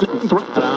Thrust.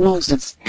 Cosmosis.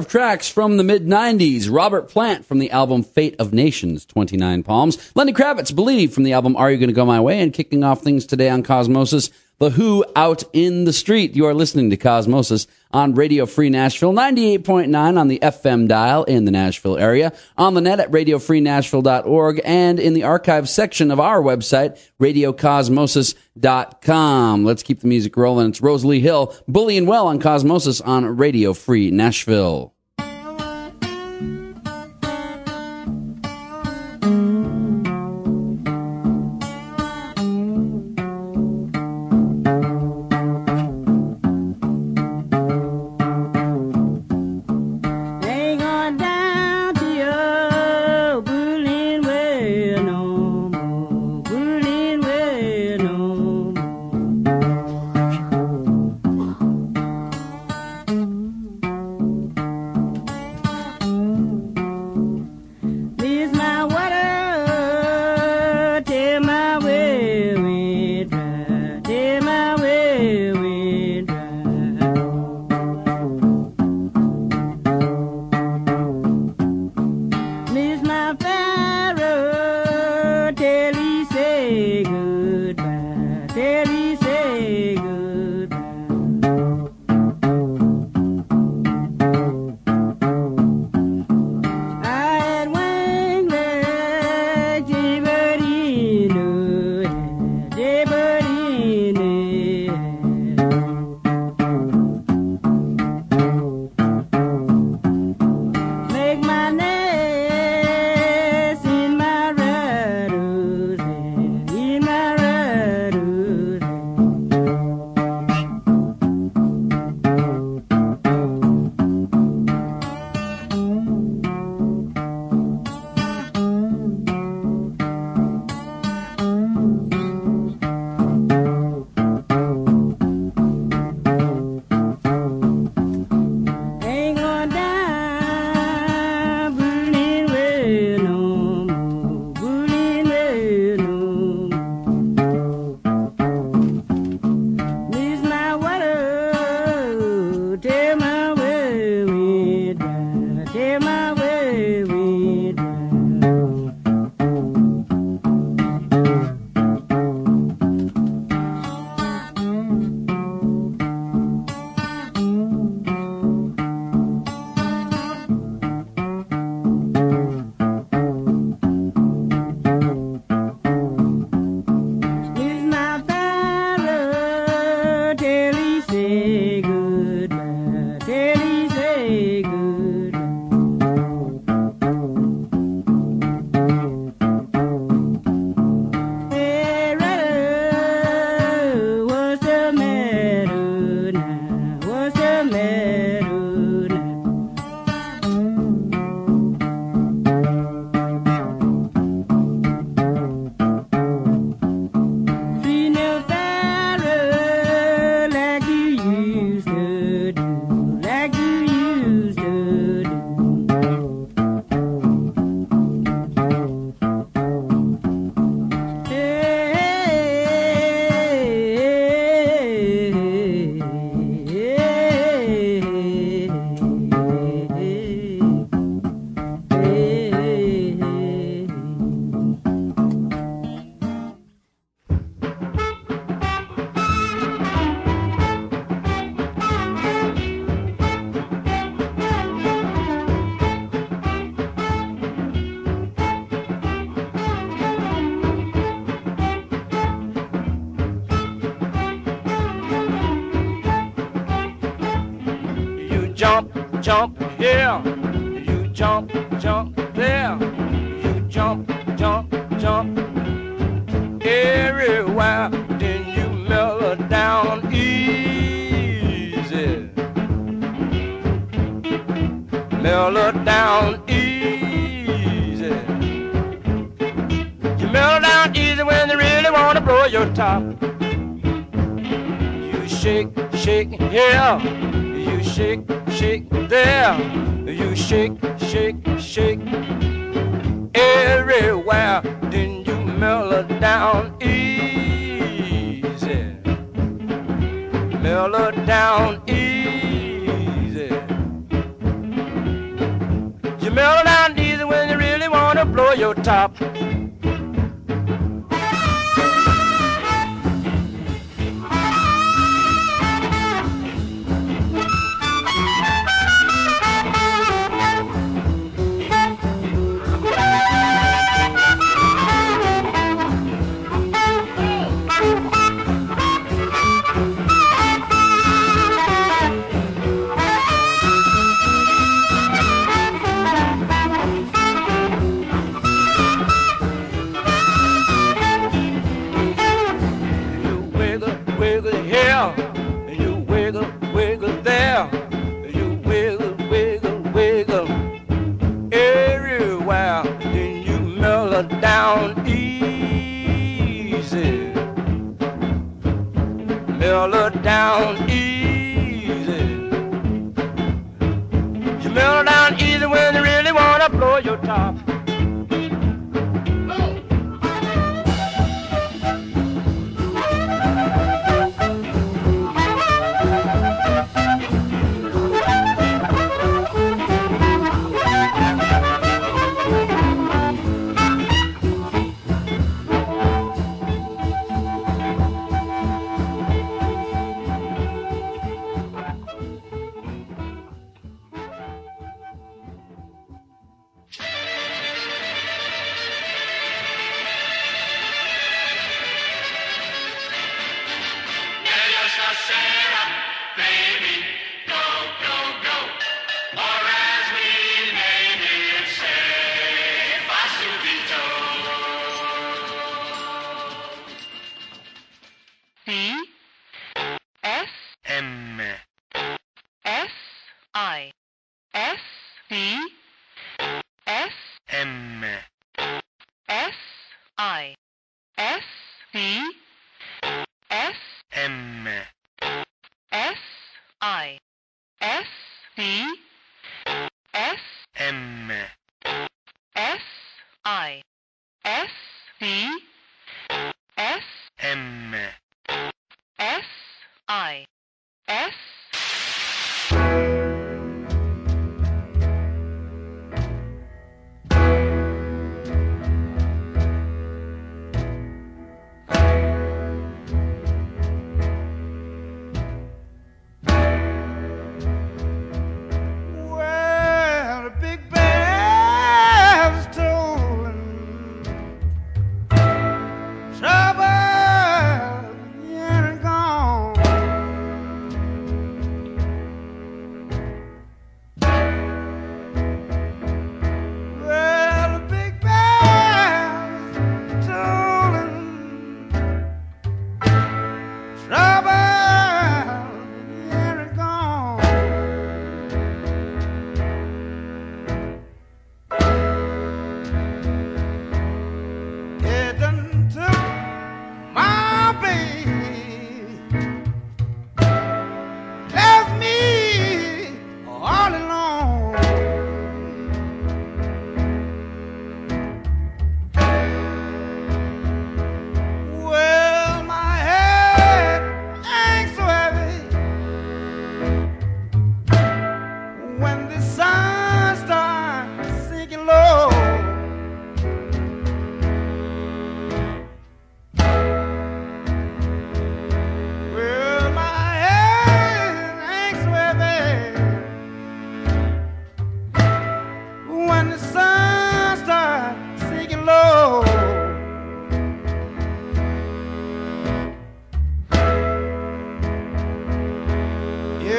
Of tracks from the mid 90s. Robert Plant from the album Fate of Nations, 29 Palms. Lenny Kravitz, Believe from the album Are You Gonna Go My Way? And kicking off things today on Cosmosis, The Who Out in the Street. You are listening to Cosmosis on Radio Free Nashville, 98.9 on the FM dial in the Nashville area, on the net at radiofreenashville.org, and in the archive section of our website, radiocosmosis.com. Let's keep the music rolling. It's Rosa Lee Hill, Bullying Well on Cosmosis on Radio Free Nashville.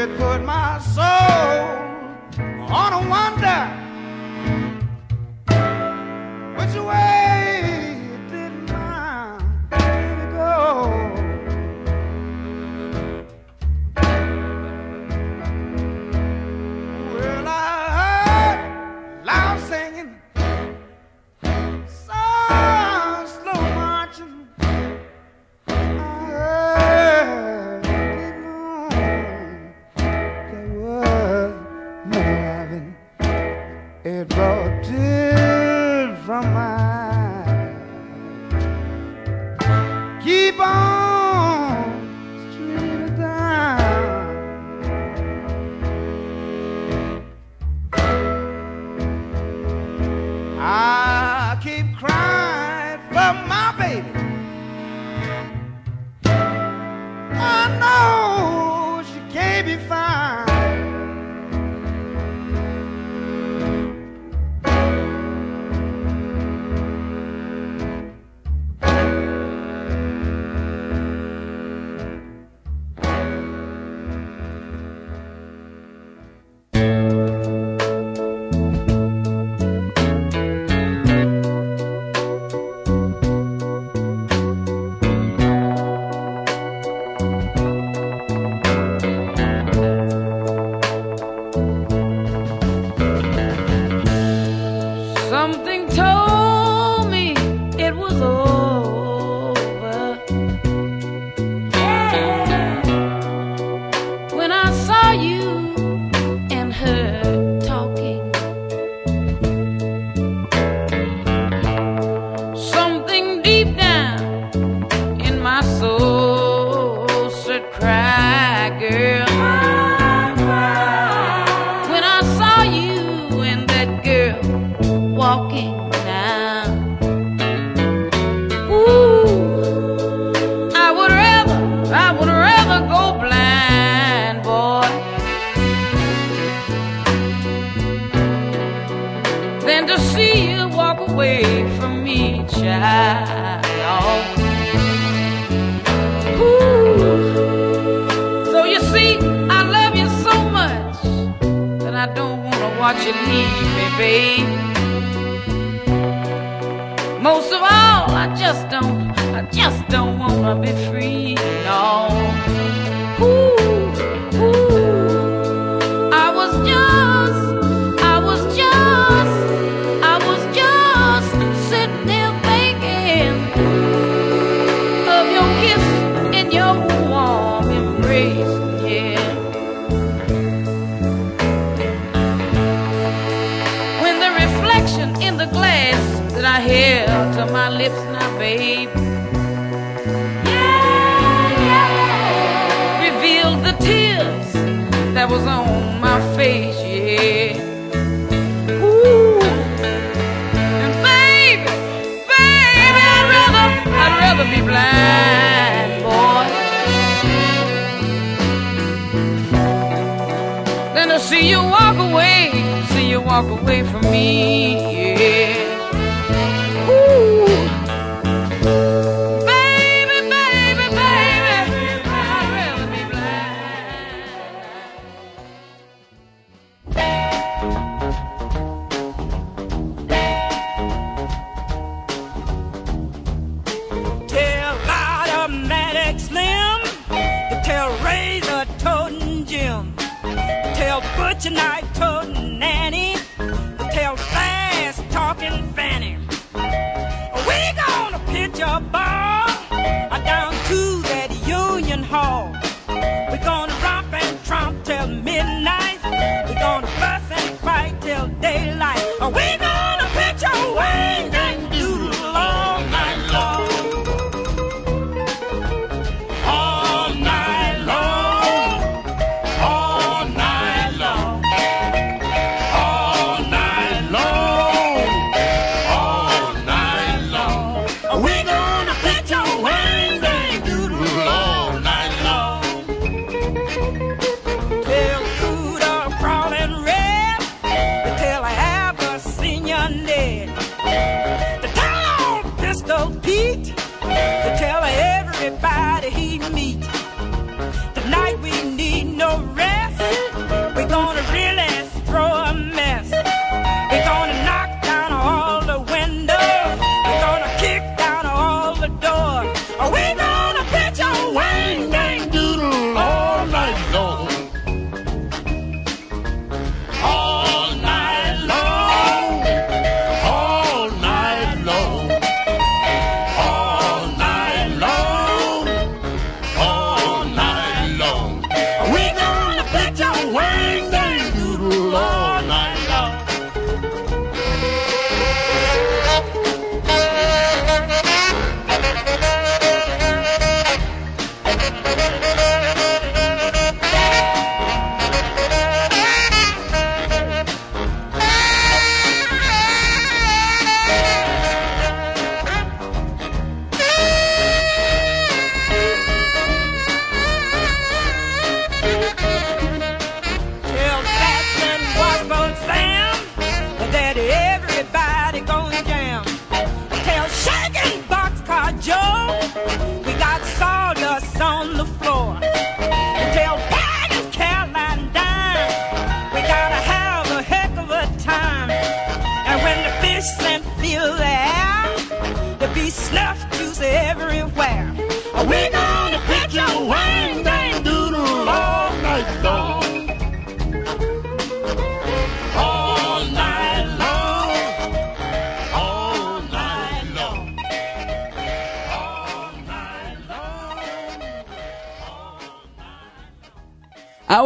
Put my soul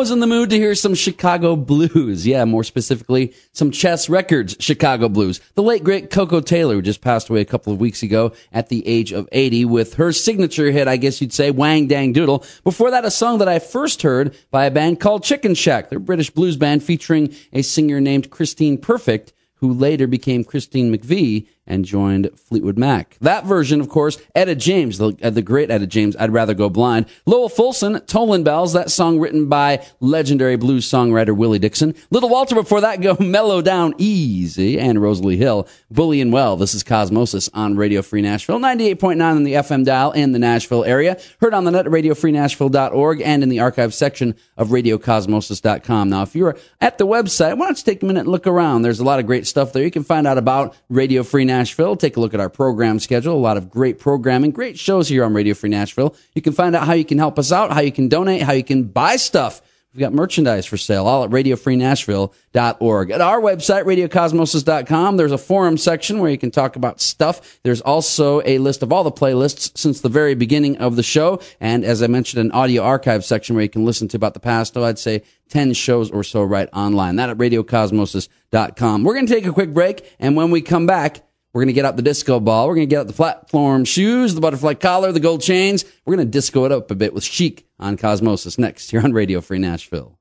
was in the mood to hear some Chicago blues. Yeah, more specifically, some Chess Records Chicago blues. The late great Koko Taylor, who just passed away a couple of weeks ago at the age of 80 with her signature hit, I guess you'd say, Wang Dang Doodle. Before that, a song that I first heard by a band called Chicken Shack. They're a British blues band featuring a singer named Christine Perfect who later became Christine McVie and joined Fleetwood Mac. That version, of course, Etta James, the, uh, the great Etta James, I'd Rather Go Blind. Lowell Fulson, Tollin' Bells, that song written by legendary blues songwriter Willie Dixon. Little Walter before that, go Mellow Down Easy, and Rosa Lee Hill. Bullyin' Well, this is Cosmosis on Radio Free Nashville, 98.9 on the FM dial in the Nashville area. Heard on the net at radiofreenashville.org and in the archive section of radiocosmosis.com. Now, if you're at the website, why don't you take a minute and look around? There's a lot of great stuff there. You can find out about Radio Free Nashville. Take a look at our program schedule. A lot of great programming, great shows here on Radio Free Nashville. You can find out how you can help us out, how you can donate, how you can buy stuff. We've got merchandise for sale, all at radiofreenashville.org. At our website, radiocosmosis.com, there's a forum section where you can talk about stuff. There's also a list of all the playlists since the very beginning of the show. And as I mentioned, an audio archive section where you can listen to about the past, oh, I'd say 10 shows or so right online. That at radiocosmosis.com. We're going to take a quick break. And when we come back, we're going to get out the disco ball. We're going to get out the platform shoes, the butterfly collar, the gold chains. We're going to disco it up a bit with Chic on Cosmosis next here on Radio Free Nashville.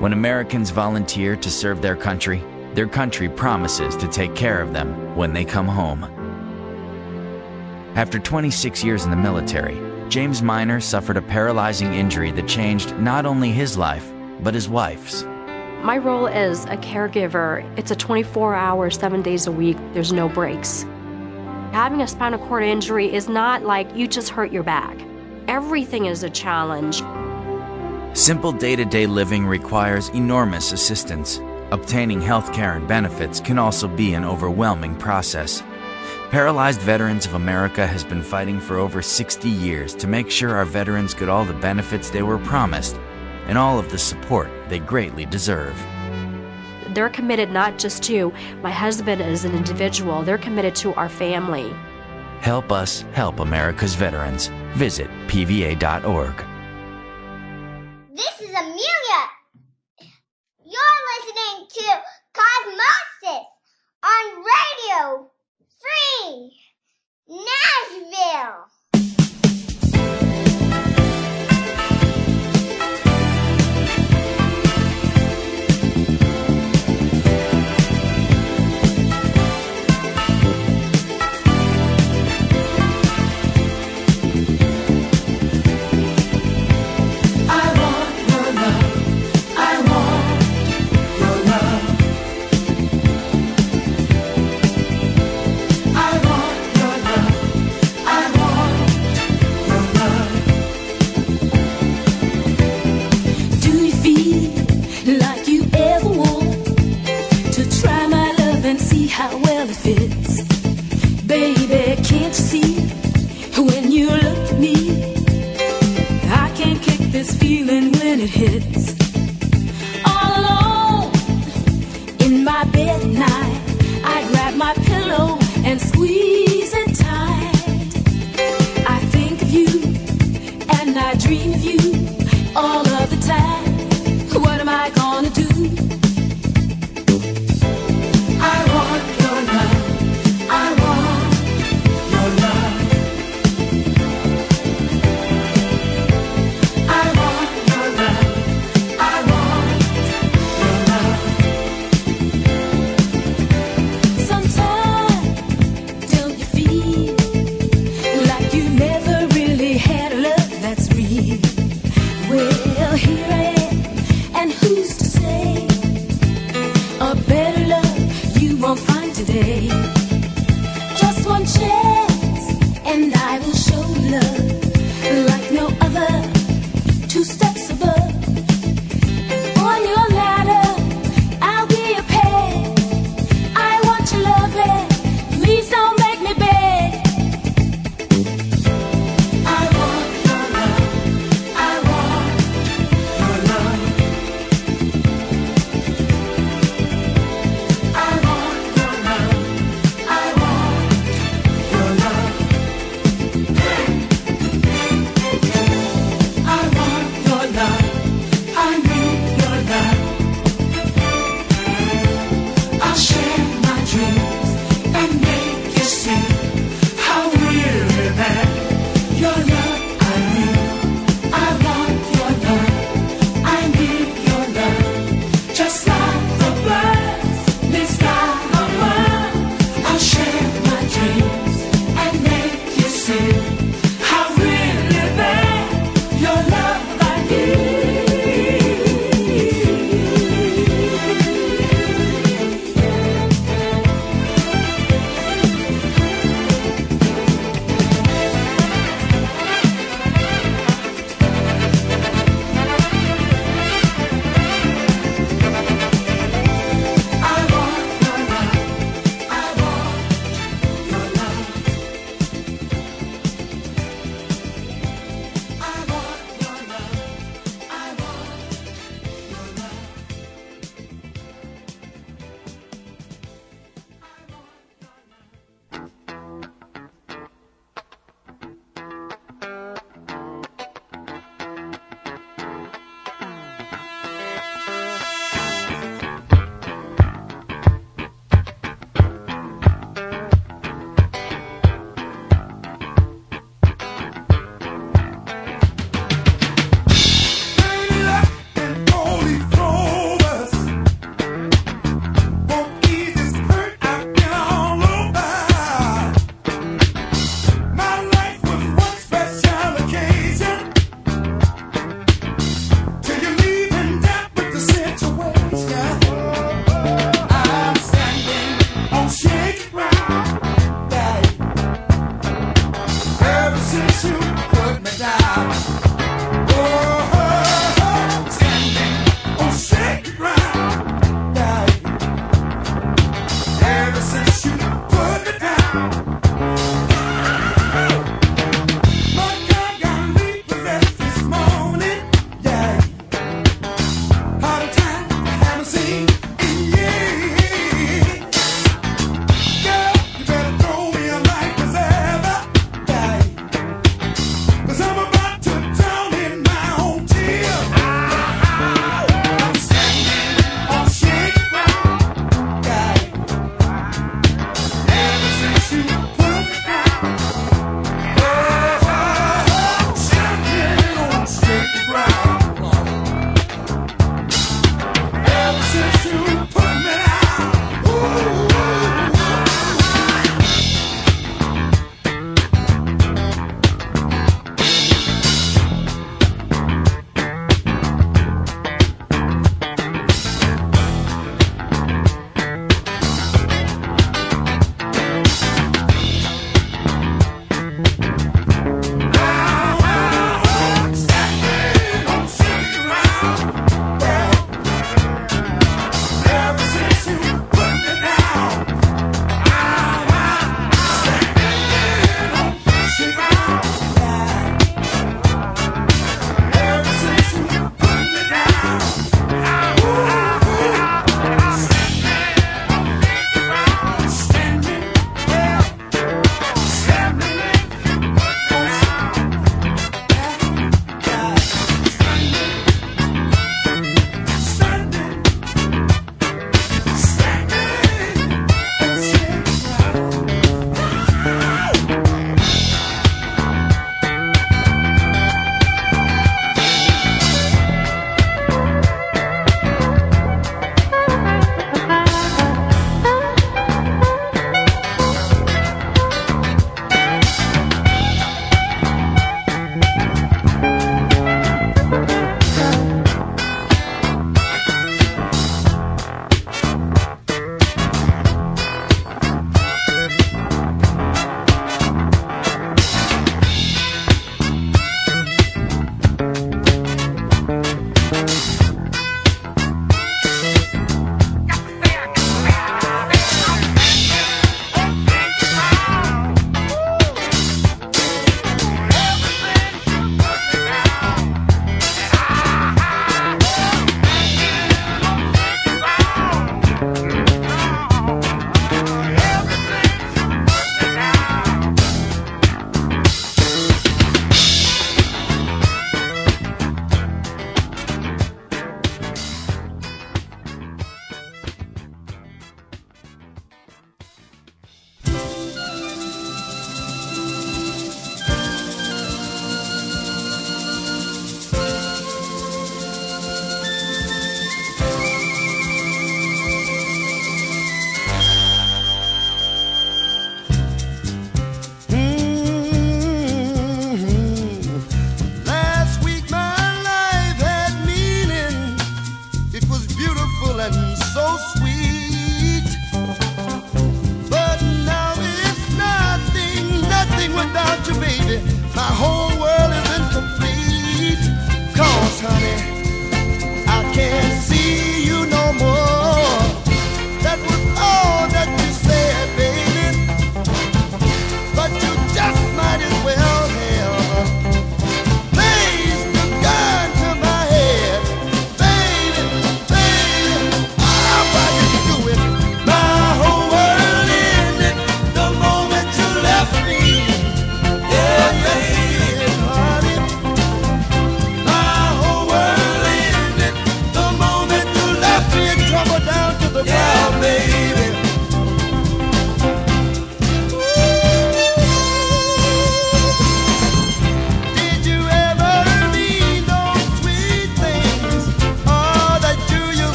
When Americans volunteer to serve their country, their country promises to take care of them when they come home. After 26 years in the military, James Miner suffered a paralyzing injury that changed not only his life, but his wife's. My role as a caregiver, it's a 24 hour, seven days a week, there's no breaks. Having a spinal cord injury is not like you just hurt your back. Everything is a challenge. Simple day to day living requires enormous assistance. Obtaining health care and benefits can also be an overwhelming process. Paralyzed Veterans of America has been fighting for over 60 years to make sure our veterans get all the benefits they were promised and all of the support they greatly deserve. They're committed not just to my husband as an individual, they're committed to our family. Help us help America's veterans. Visit pva.org. This is Amelia. You're listening to Cosmosis on Radio Free Nashville. It hits.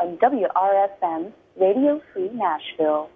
On WRFM, Radio Free Nashville.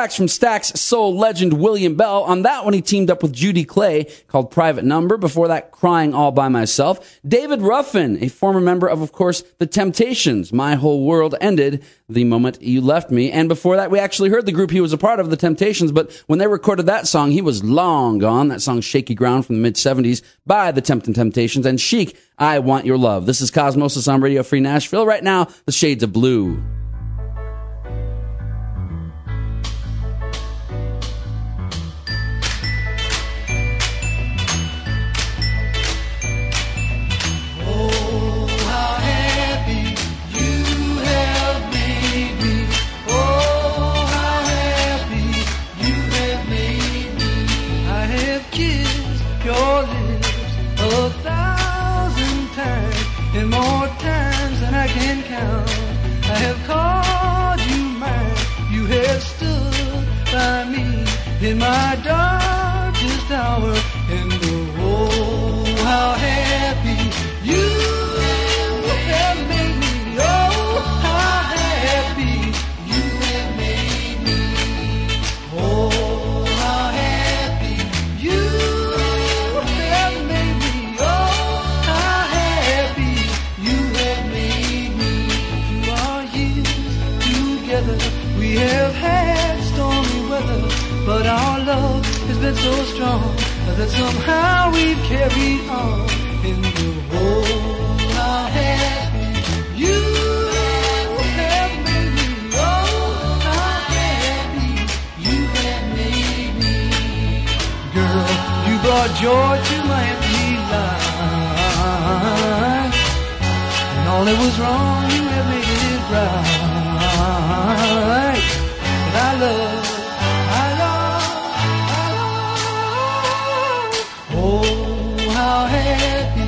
Tracks from Stax soul legend William Bell. On that one, he teamed up with Judy Clay called Private Number. Before that, Crying All By Myself. David Ruffin, a former member of, of course, The Temptations. My Whole World Ended the moment you left me. And before that, we actually heard the group he was a part of, The Temptations. But when they recorded that song, he was long gone. That song, Shaky Ground from the mid 70s by The Temptin' Temptations and Chic, I Want Your Love. This is Cosmosis on Radio Free Nashville. Right now, The Shades of Blue. In my darkest been so strong that somehow we've carried on. In the whole, how happy you have made me. Oh, happy you have made me. Girl, you brought joy to my empty life. And all that was wrong, you have made it right. And I love, Oh, how happy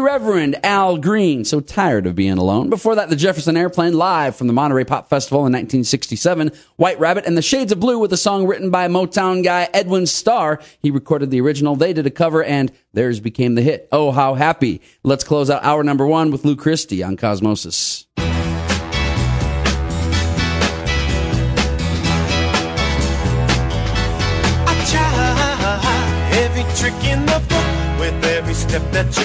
Reverend Al Green, so tired of being alone. Before that, the Jefferson Airplane live from the Monterey Pop Festival in 1967, White Rabbit, and the Shades of Blue with a song written by Motown guy Edwin Starr. He recorded the original, they did a cover, and theirs became the hit. Oh, how happy. Let's close out hour number one with Lou Christie on Cosmosis. trick in the book with every step that you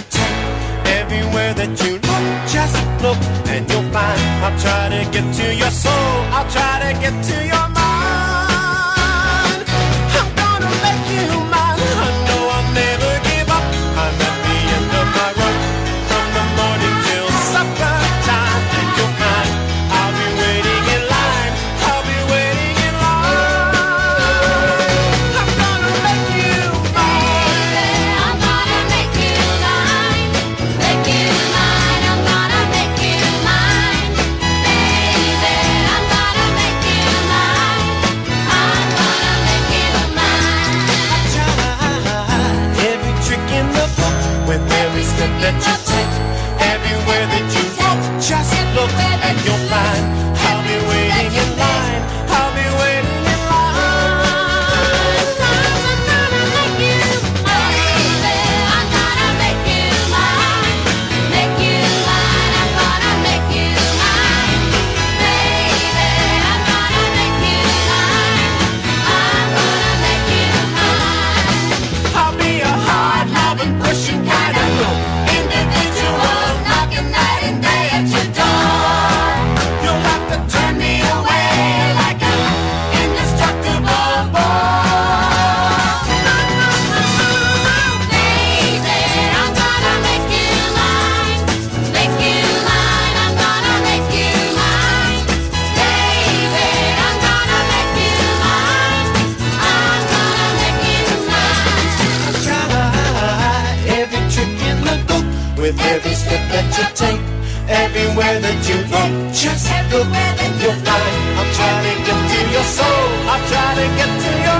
that you look, just look, and you'll find I'll try to get to your soul, I'll try to get to your Take Everywhere that you look, just everywhere and you'll find I'm trying to get to your soul. I'm trying to get to your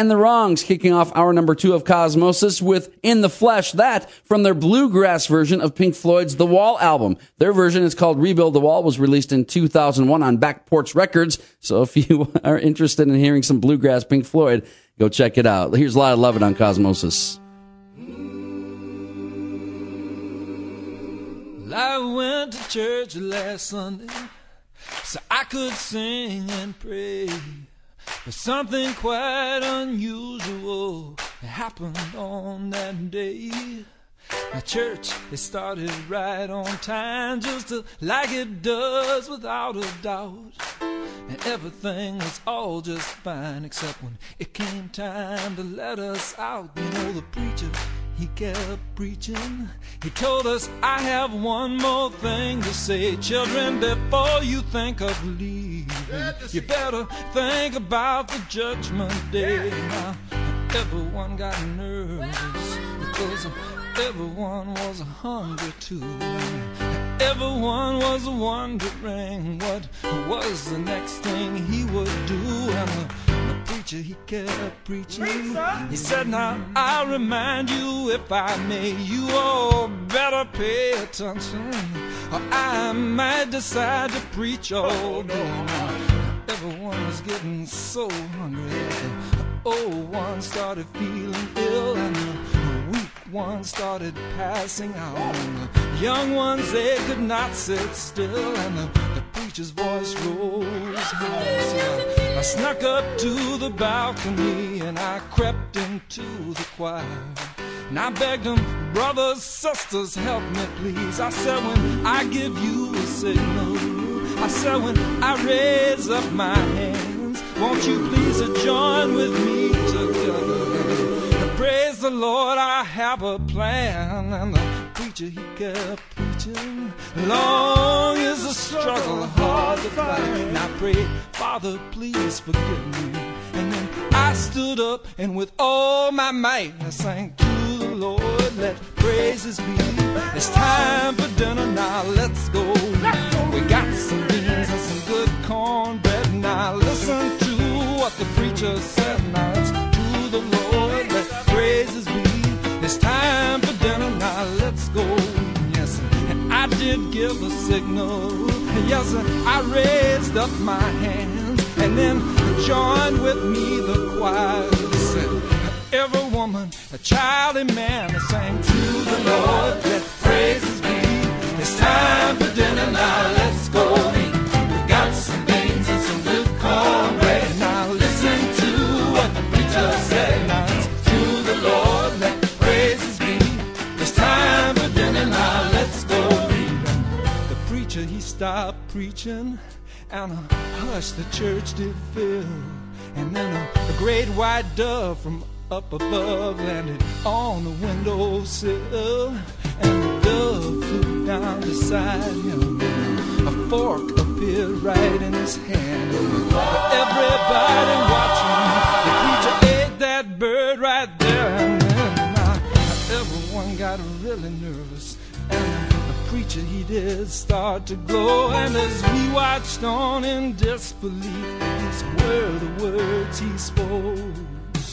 and the Wrongs kicking off hour number two of Cosmosis with In the Flesh. That from their bluegrass version of Pink Floyd's The Wall album. Their version is called Rebuild the Wall, was released in 2001 on Back Porch Records. So if you are interested in hearing some bluegrass Pink Floyd, go check it out. Here's a lot of love it on Cosmosis. I went to church last Sunday so I could sing and pray. But something quite unusual happened on that day. My church, it started right on time, just like it does without a doubt. And everything was all just fine, except when it came time to let us out. You know, the preacher, he kept preaching. He told us, I have one more thing to say. Children, before you think of leaving, you better think about the judgment day. Now, everyone got nervous because everyone was hungry too. Everyone was wondering what was the next thing he would do. And preacher, he kept preaching. He said, Now I'll remind you, if I may, you all better pay attention. Or I might decide to preach all oh, day. Now, everyone was getting so hungry. The old one started feeling ill, and the weak ones started passing out. The young ones, they could not sit still, and the, the preacher's voice rose high. I, snuck up to the balcony and I crept into the choir. And I begged them, brothers, sisters, help me please. I said, when I give you a signal, I said, when I raise up my hands, won't you please join with me together? Praise the Lord, I have a plan. And the preacher, he kept Long is the struggle, hard to fight. And I prayed, Father, please forgive me. And then I stood up and with all my might I sang to the Lord, let praises be. It's time for dinner now, let's go. We got some beans and some good cornbread. Now listen to what the preacher said. Now did give a signal. Yes, I raised up my hands and then joined with me the choir. Listen, every woman, a child, and man sang to the Lord. Let praises be. It's time for dinner now. Preaching, and a hush the church did fill. And then a, a great white dove from up above landed on the windowsill, and the dove flew down beside him. A fork appeared right in his hand. Everybody watching, the preacher ate that bird right there, and then everyone got a really nervous torture, he did start to glow. And as we watched on in disbelief, these were the words he spoke.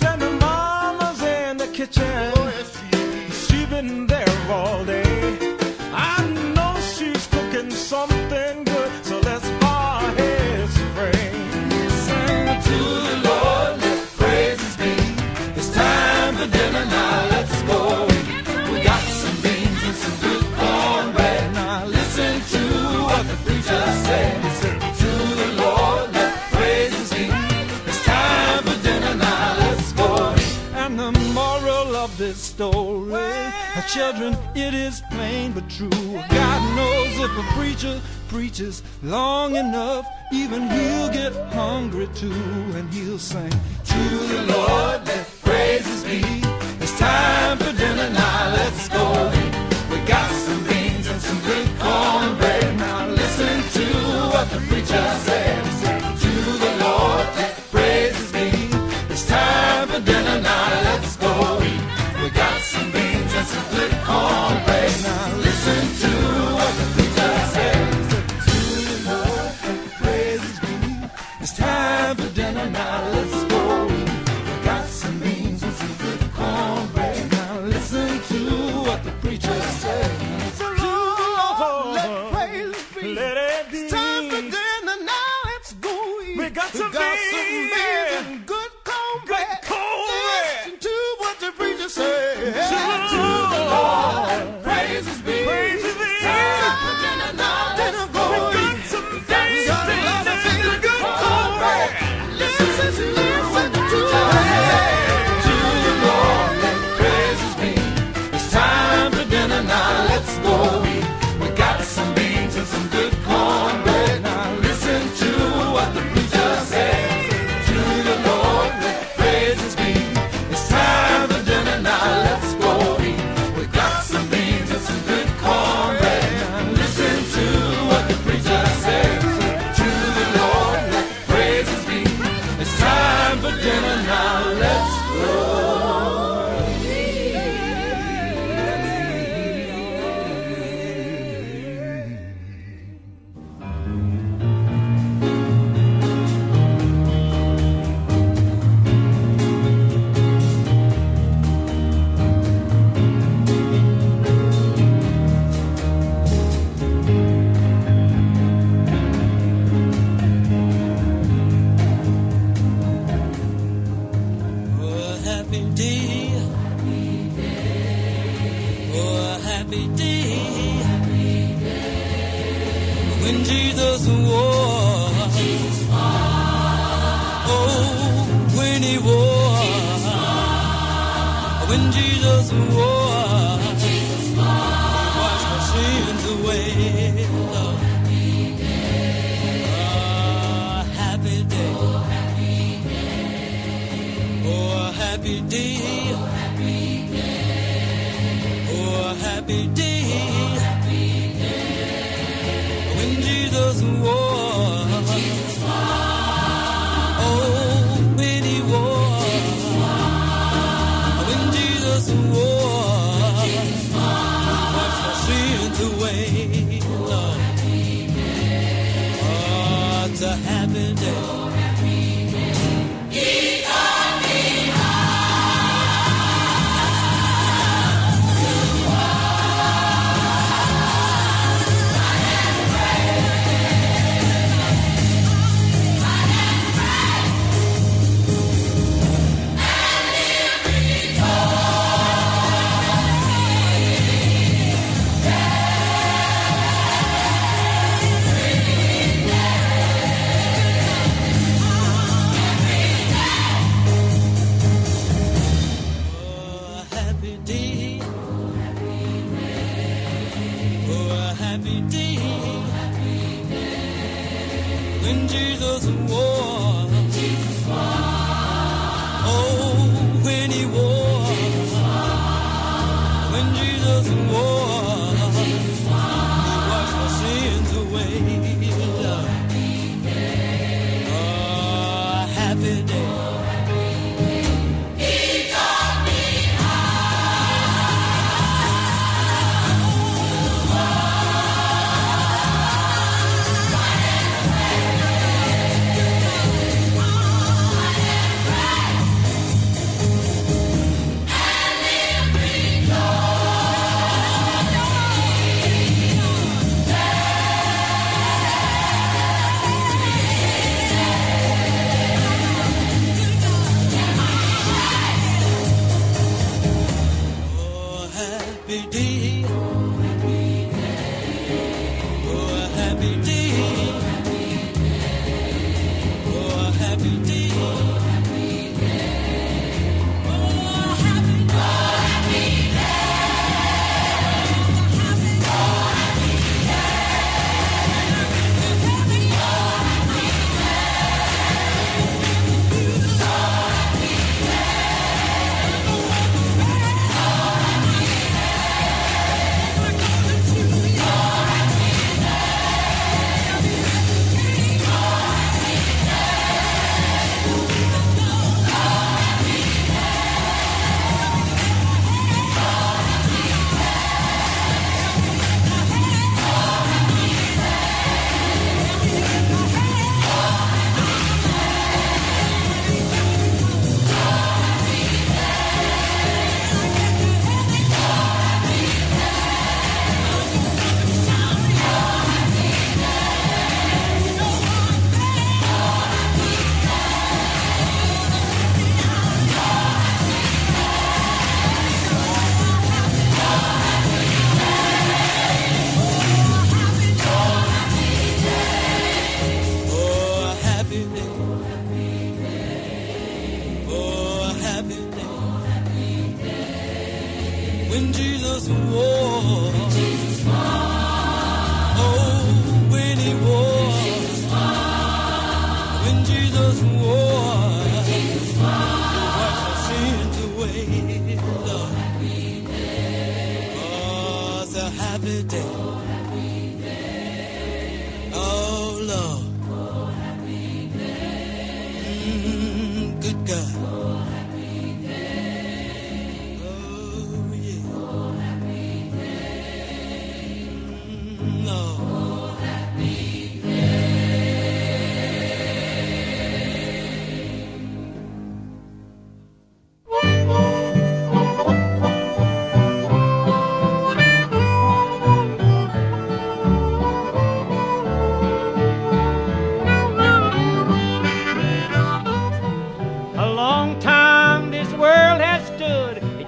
And the mama's in the kitchen, oh, yes, she she's been there all day. I know she's cooking something story. Well, children, it is plain but true. God knows if a preacher preaches long enough, even he'll get hungry too, and he'll sing to the Lord that praises me. It's time for dinner now. Let's go. We got some beans and some good cornbread. Now listen to what the preacher says.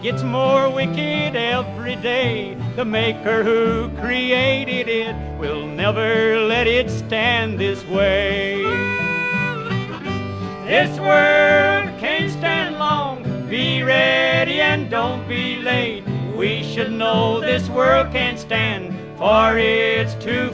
Stood. It gets more wicked every day. The maker who created it will never let it stand this way. This world can't stand long. Be ready and don't be late. We should know this world can't stand, for it's too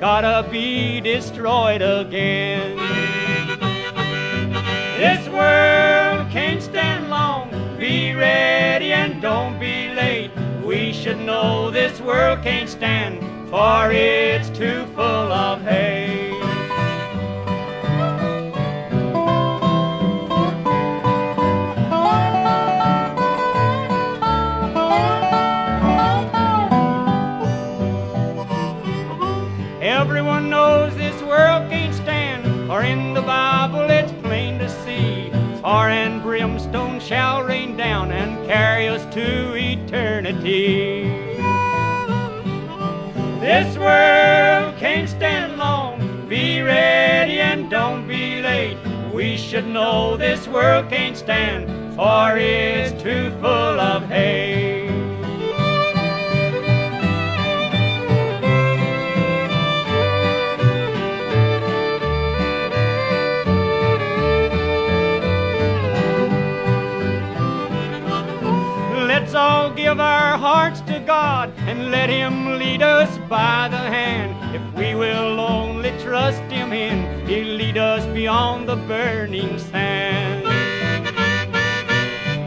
gotta be destroyed again. This world can't stand long. Be ready and don't be late. We should know this world can't stand, for it's too full of hate. Shall rain down and carry us to eternity. This world can't stand long. Be ready and don't be late. We should know this world can't stand, for it's too full of hate. All give our hearts to God and let Him lead us by the hand. If we will only trust Him in, He'll lead us beyond the burning sand.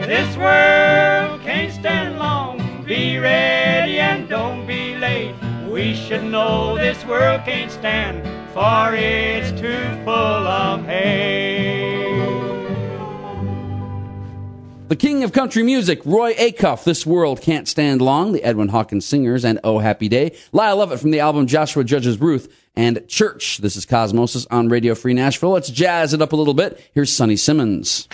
This world can't stand long. Be ready and don't be late. We should know this world can't stand, for it's too full of hate. The king of country music, Roy Acuff, This World Can't Stand Long, the Edwin Hawkins Singers, and Oh Happy Day. Lyle Lovett from the album Joshua Judges Ruth, and Church. This is Cosmosis on Radio Free Nashville. Let's jazz it up a little bit. Here's Sonny Simmons.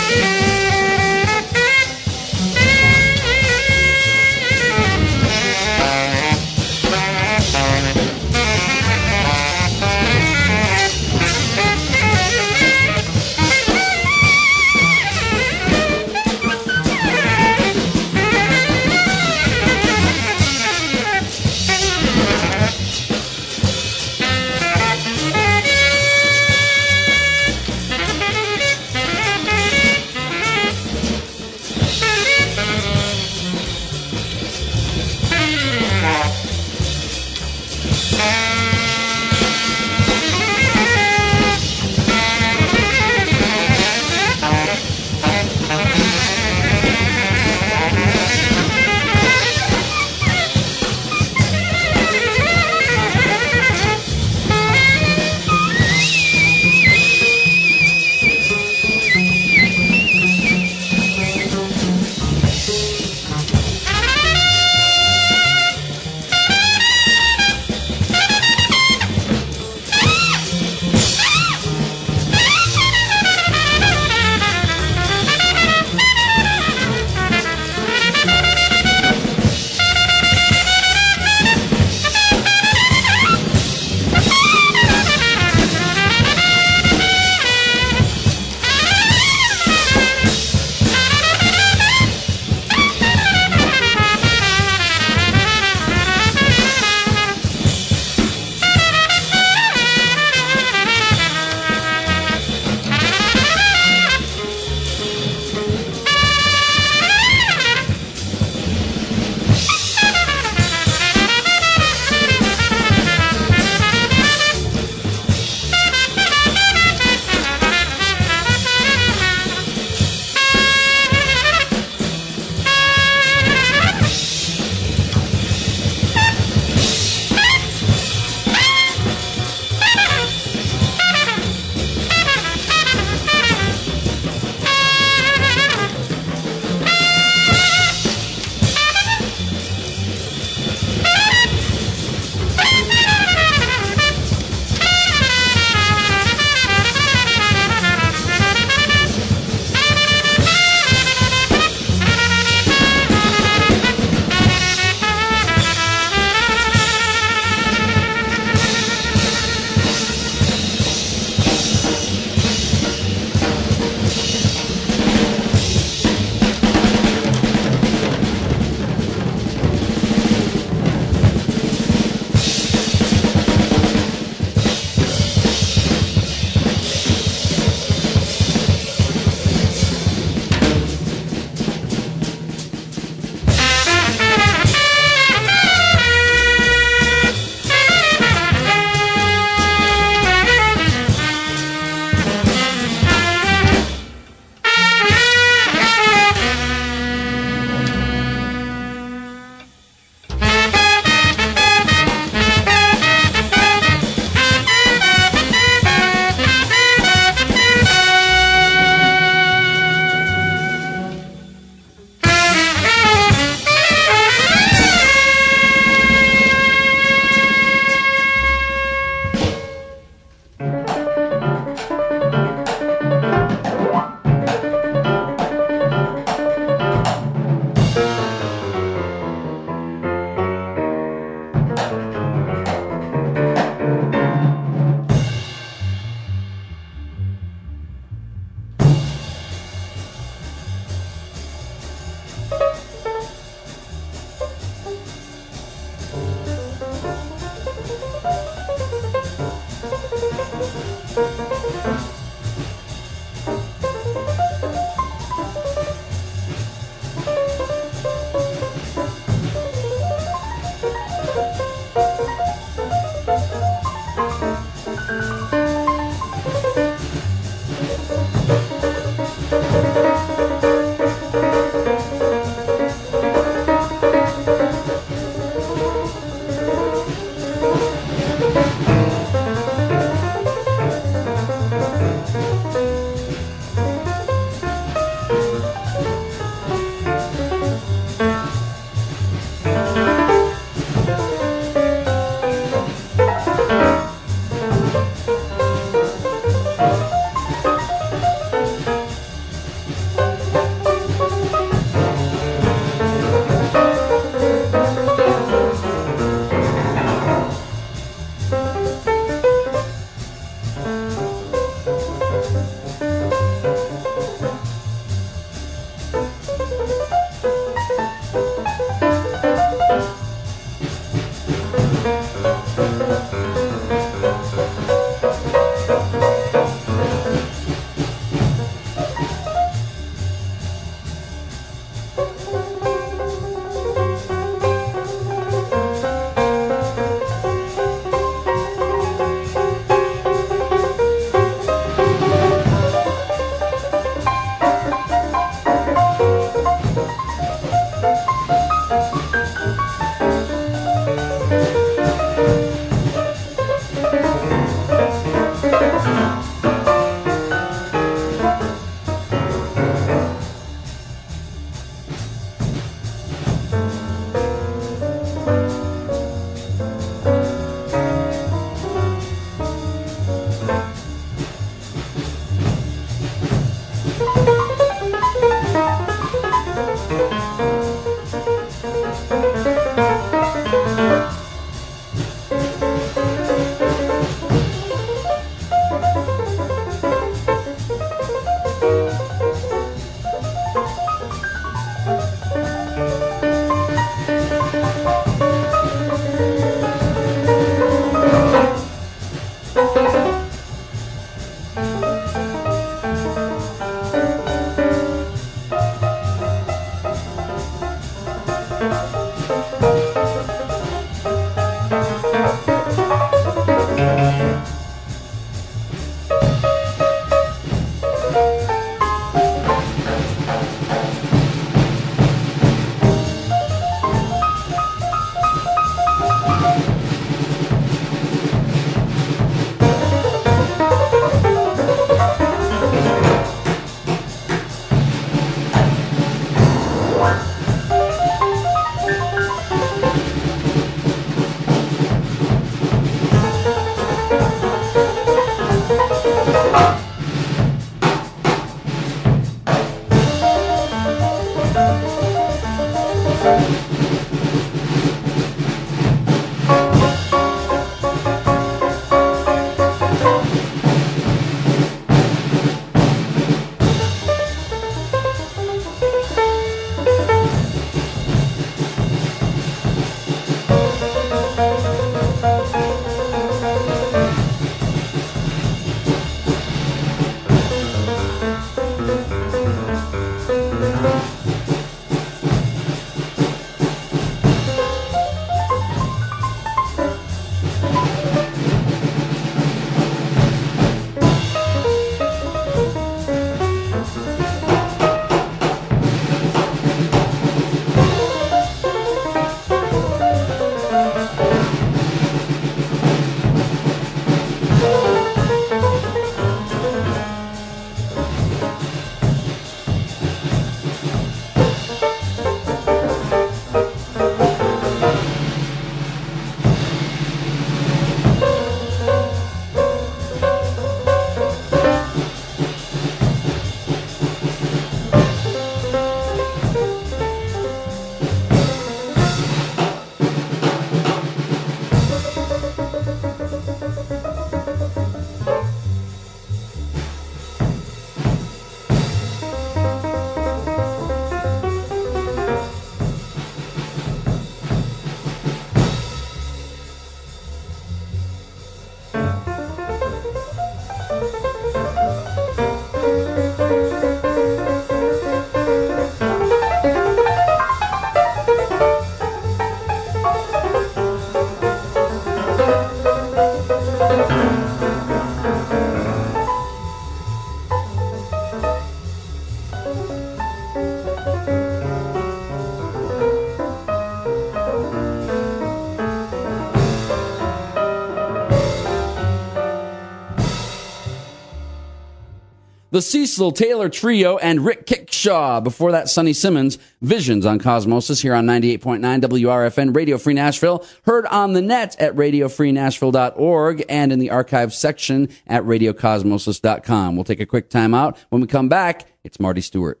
The Cecil Taylor Trio and Rick Kick Shaw. Before that, Sonny Simmons, Visions on Cosmosis here on 98.9 WRFN Radio Free Nashville. Heard on the net at radiofreenashville.org and in the archive section at radiocosmosis.com. We'll take a quick time out. When we come back, it's Marty Stuart.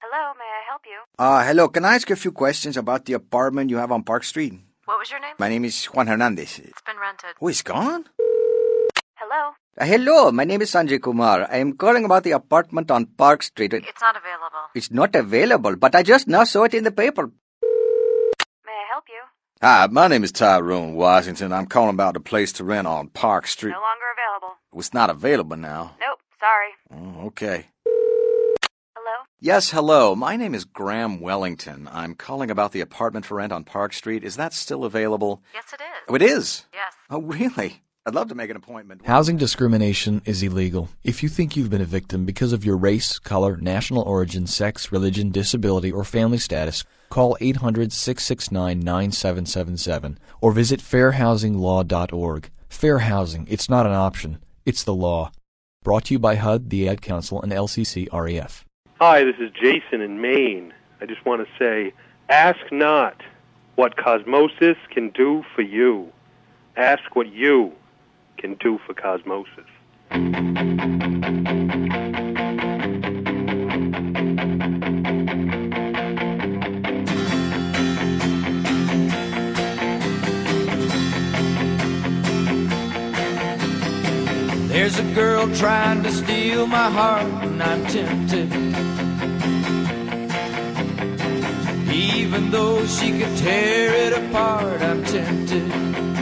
Hello, may I help you? Uh, hello, can I ask you a few questions about the apartment you have on Park Street? What was your name? My name is Juan Hernandez. It's been rented. Oh, he's gone? Hello? Uh, hello, my name is Sanjay Kumar. I am calling about the apartment on Park Street. It's not available. It's not available, but I just now saw it in the paper. May I help you? Hi, my name is Tyrone Washington. I'm calling about the place to rent on Park Street. No longer available. It's not available now. Nope, sorry. Oh, okay. Hello? Yes, hello. My name is Graham Wellington. I'm calling about the apartment for rent on Park Street. Is that still available? Yes, it is. Oh, it is? Yes. Oh, really? I'd love to make an appointment. Housing discrimination is illegal. If you think you've been a victim because of your race, color, national origin, sex, religion, disability, or family status, call 800 669 9777 or visit fairhousinglaw.org. Fair housing, it's not an option, it's the law. Brought to you by HUD, the Ad Council, and LCCREF. Hi, this is Jason in Maine. I just want to say ask not what Cosmosis can do for you, ask what you can do for cosmosis. There's a girl trying to steal my heart, and I'm tempted. Even though she could tear it apart, I'm tempted.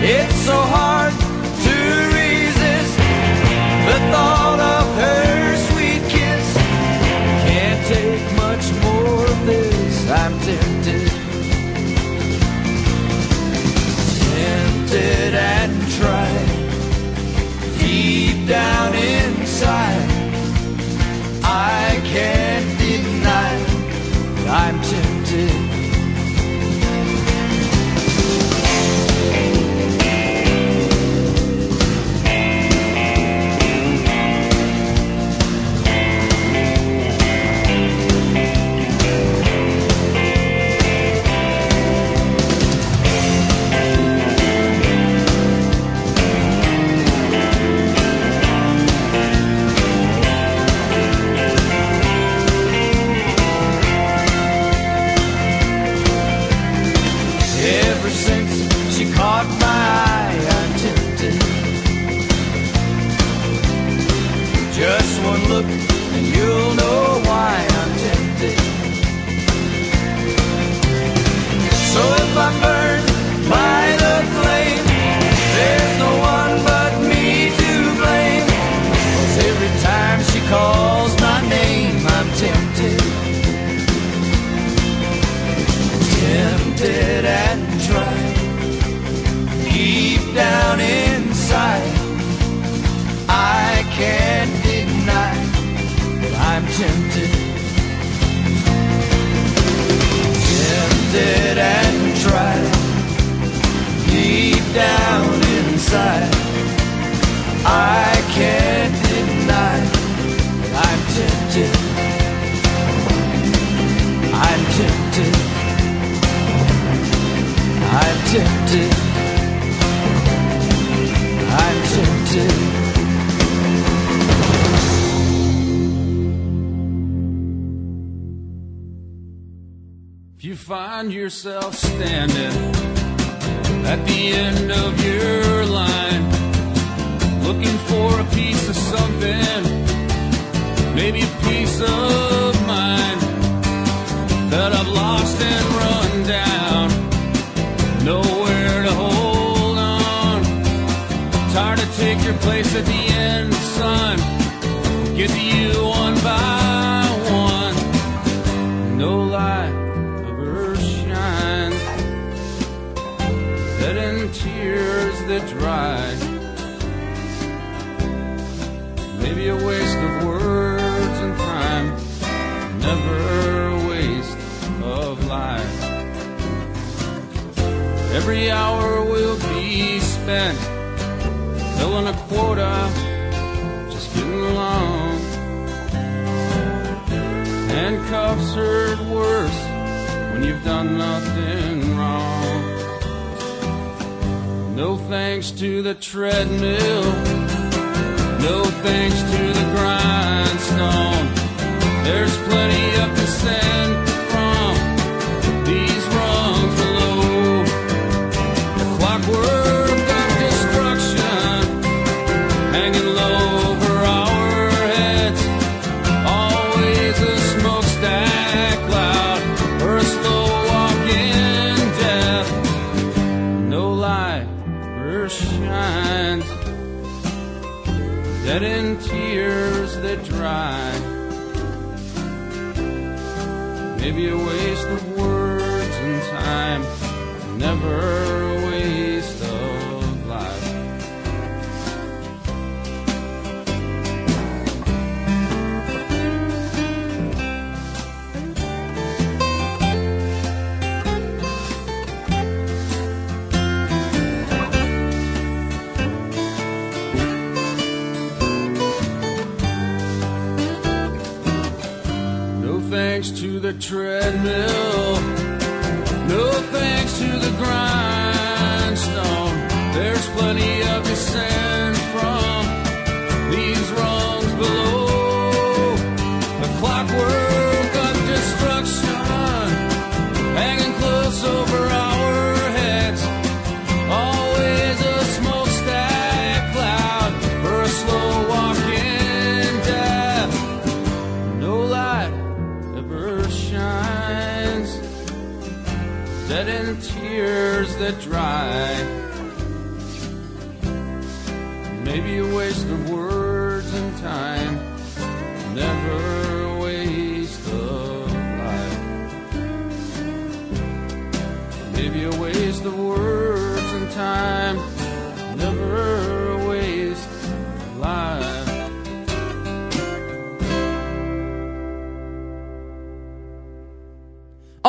It's so hard to resist the thought of her sweet kiss. Can't take much more of this. I'm tempted. Tempted and tried. Deep down inside, I can't deny I'm tempted. look inside. I can't deny that I'm tempted. I'm tempted. I'm tempted. I'm tempted. If you find yourself standing at the end of your line.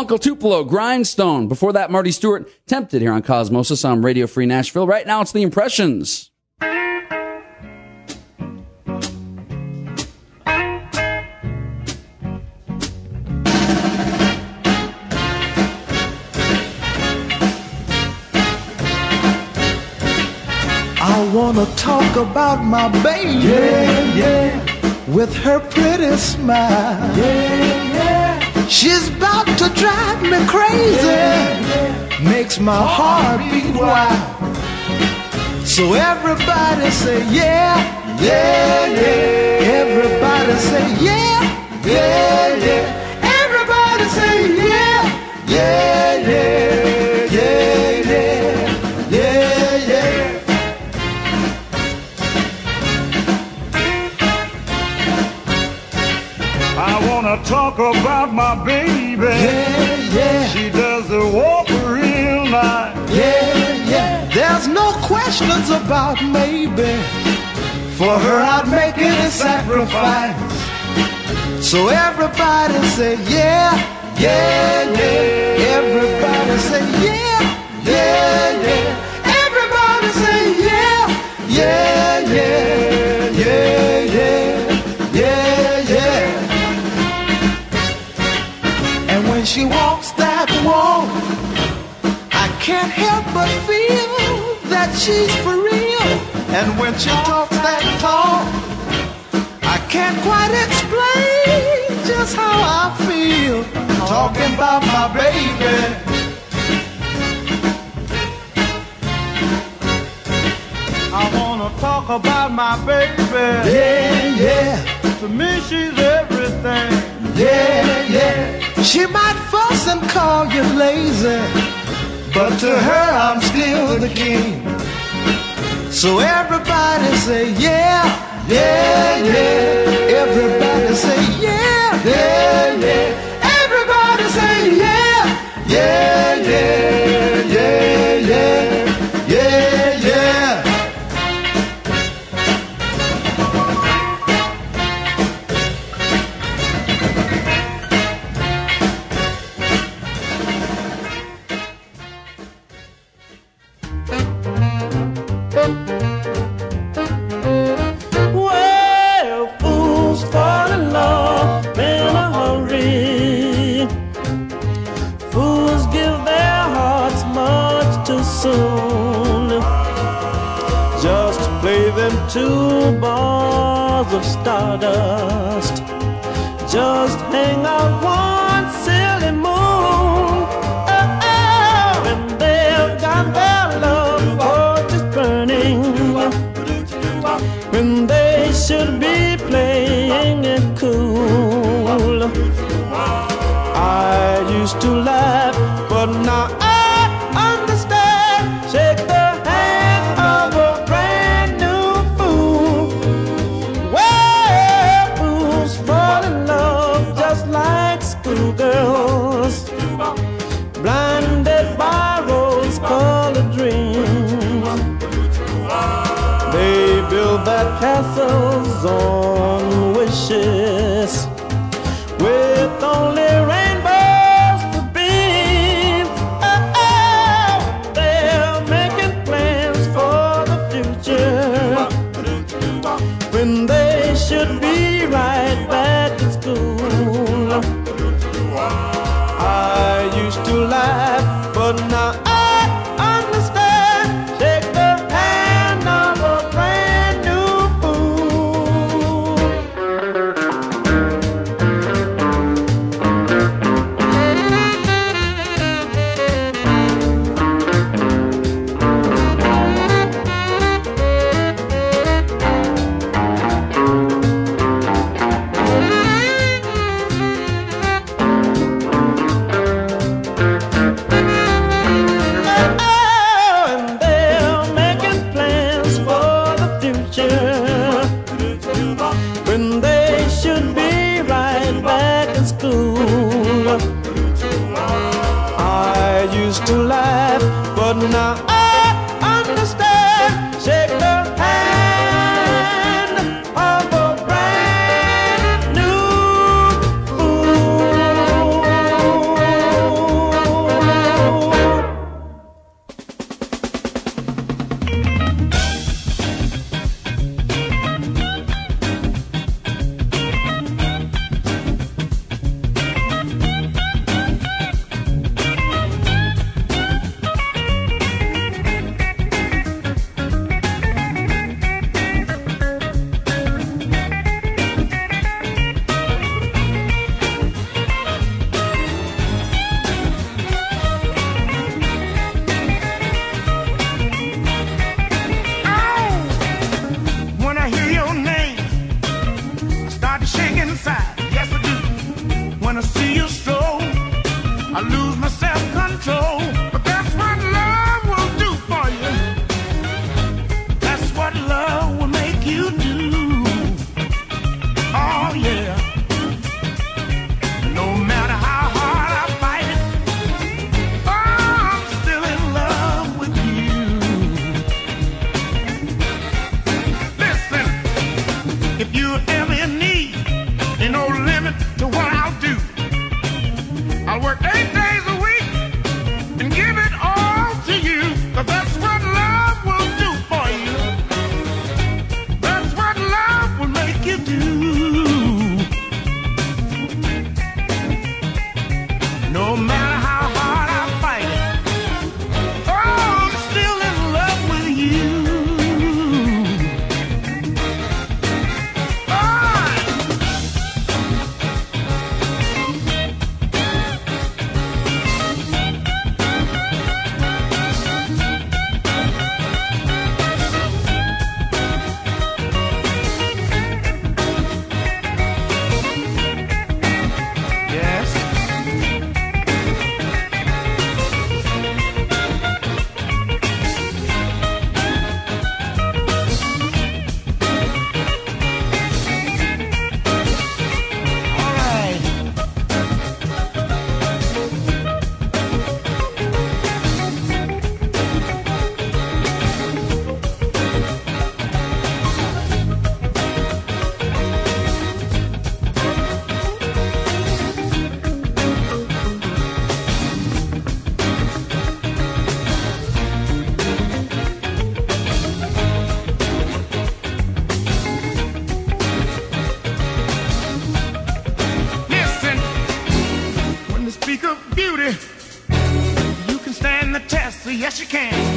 Uncle Tupelo, Grindstone. Before that, Marty Stuart, Tempted here on Cosmosis on Radio Free Nashville. Right now, it's the Impressions. I wanna talk about my baby. Yeah, yeah. With her pretty smile. Yeah, yeah. She's about to drive me crazy. Makes my heart beat wild. So everybody say yeah, yeah, yeah. Everybody say yeah, yeah, yeah. Everybody say yeah, yeah, yeah, talk about my baby. Yeah, yeah. She does the walk real nice. Yeah, yeah. There's no questions about maybe. For her, I'd make any sacrifice. So everybody say yeah, yeah, yeah. Everybody say yeah, yeah, yeah. Everybody say yeah, yeah, yeah, she walks that walk, I can't help but feel that she's for real. And when she talks that talk, I can't quite explain just how I feel talking about my baby. I wanna talk about my baby. Yeah, yeah. To me, she's everything. Yeah, yeah. She might fuss and call you lazy, but to her I'm still the king. So everybody say yeah, yeah, yeah. Everybody say yeah, yeah, yeah. Stardust. Just hang out one yes you can.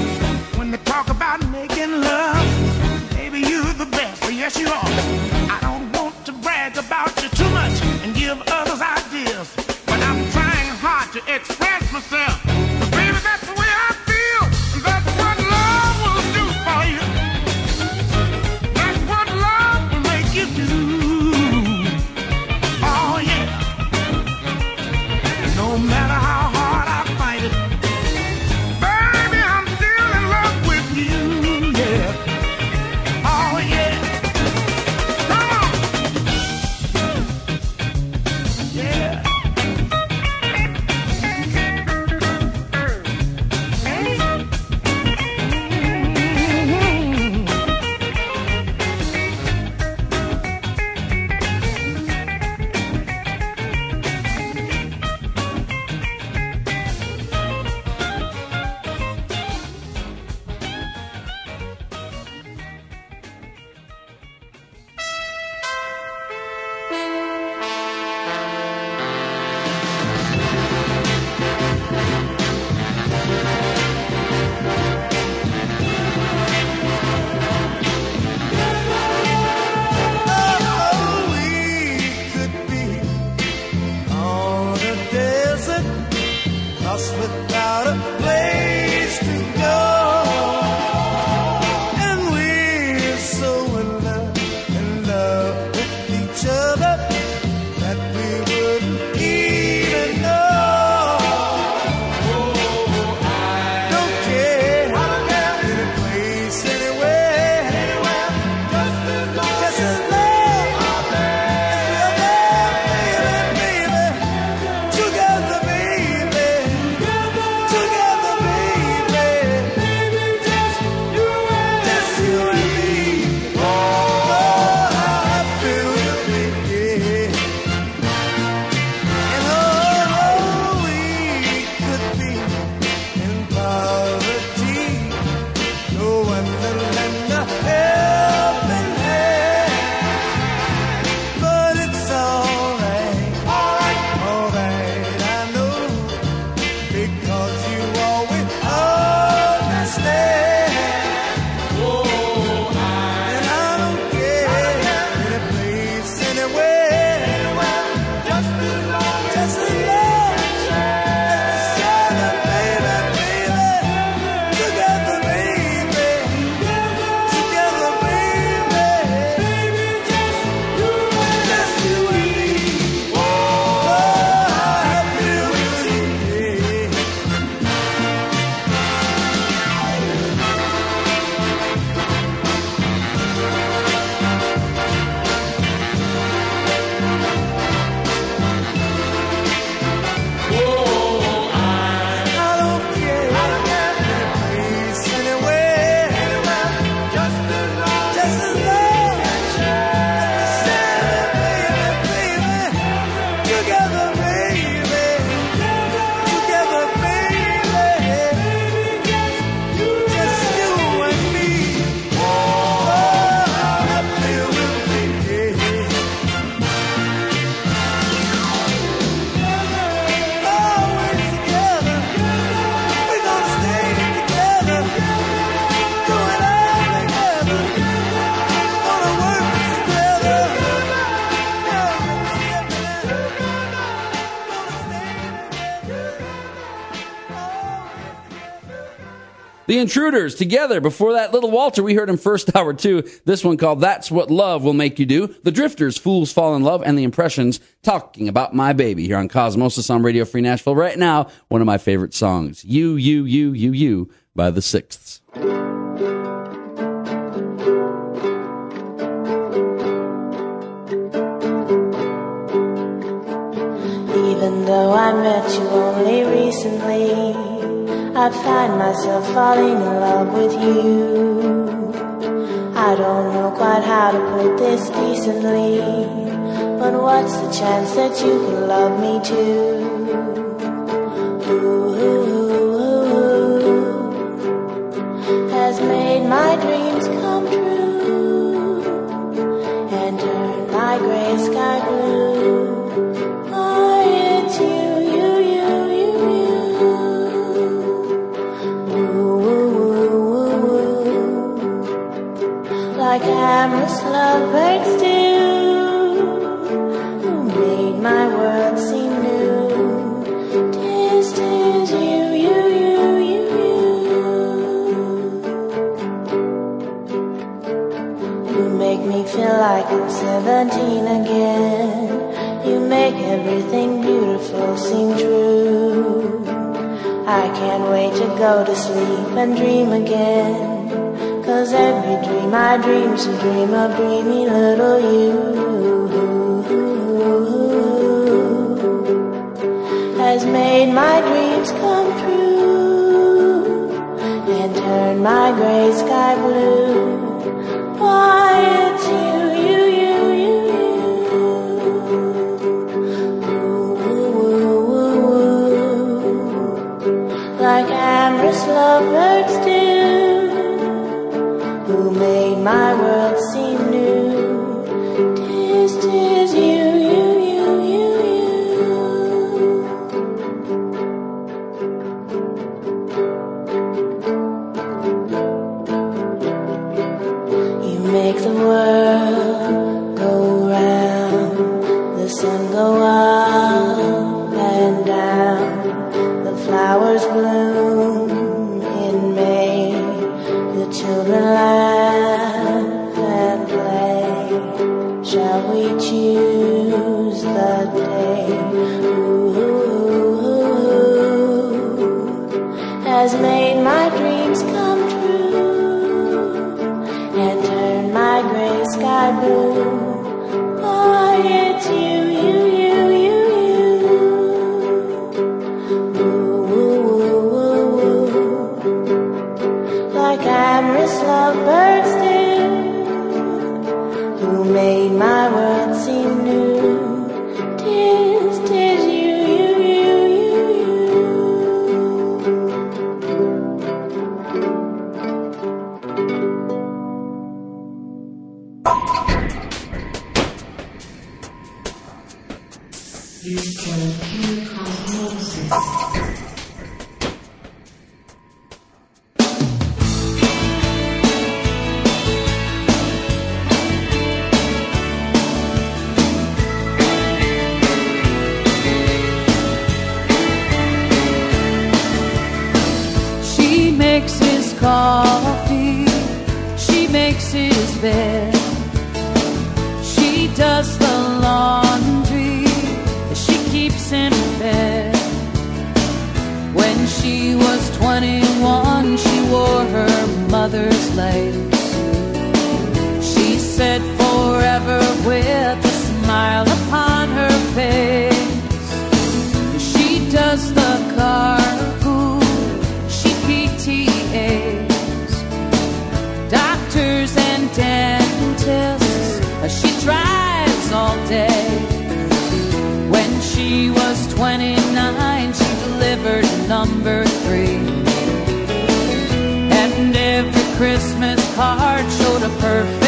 The Intruders together before that little Walter. We heard him first hour too. This one called That's What Love Will Make You Do. The Drifters, Fools Fall in Love, and the Impressions talking about my baby here on Cosmosis on Radio Free Nashville. Right now, one of my favorite songs, You, You, You, You, You by the Sixths. Even though I met you only recently, I find myself falling in love with you. I don't know quite how to put this decently, but what's the chance that you can love me too? Ooh, has made my dreams come true Amorous lovebirds do, who made my world seem new. Tis, tis you, you, you, you, you. You make me feel like I'm 17 again. You make everything beautiful seem true. I can't wait to go to sleep and dream again. Cause every dream I dream's a dream of dreamy little you. Has made my dreams come true and turned my gray sky blue. Why, it's you, you, you, you, like amorous lovebirds my world light. perfect.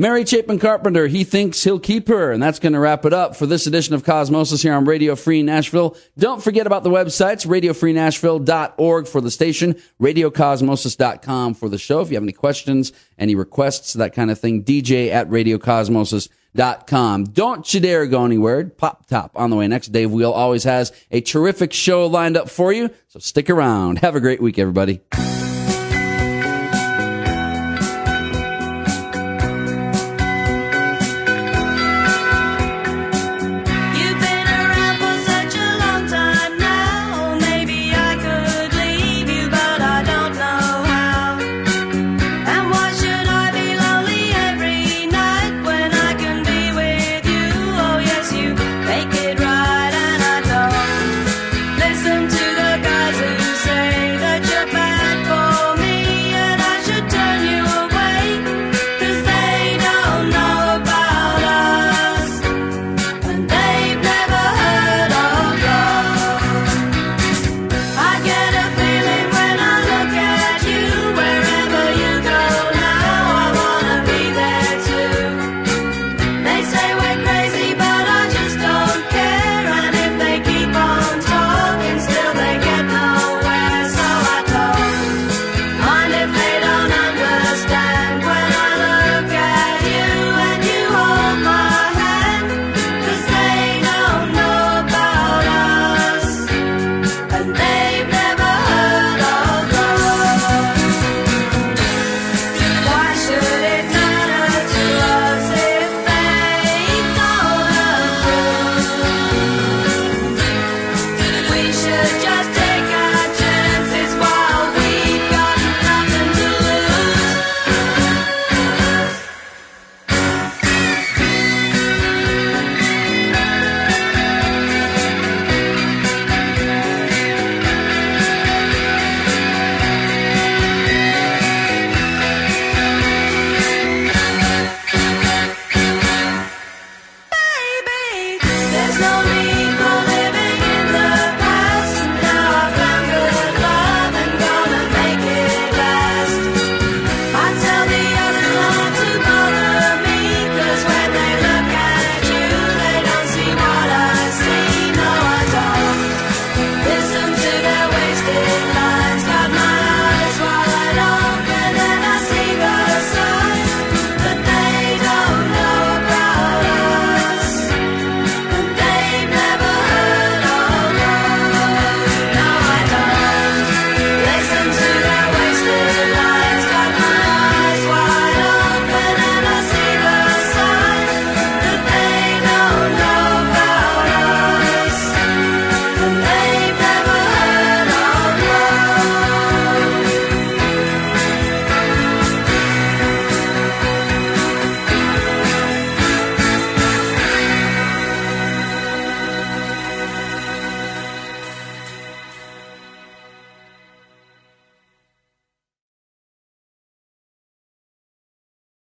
Mary Chapin Carpenter, he thinks he'll keep her. And that's going to wrap it up for this edition of Cosmosis here on Radio Free Nashville. Don't forget about the websites, radiofreenashville.org for the station, radiocosmosis.com for the show. If you have any questions, any requests, that kind of thing, dj at radiocosmosis.com. Don't you dare go anywhere. Pop top on the way next. Dave Wheel always has a terrific show lined up for you. So stick around. Have a great week, everybody.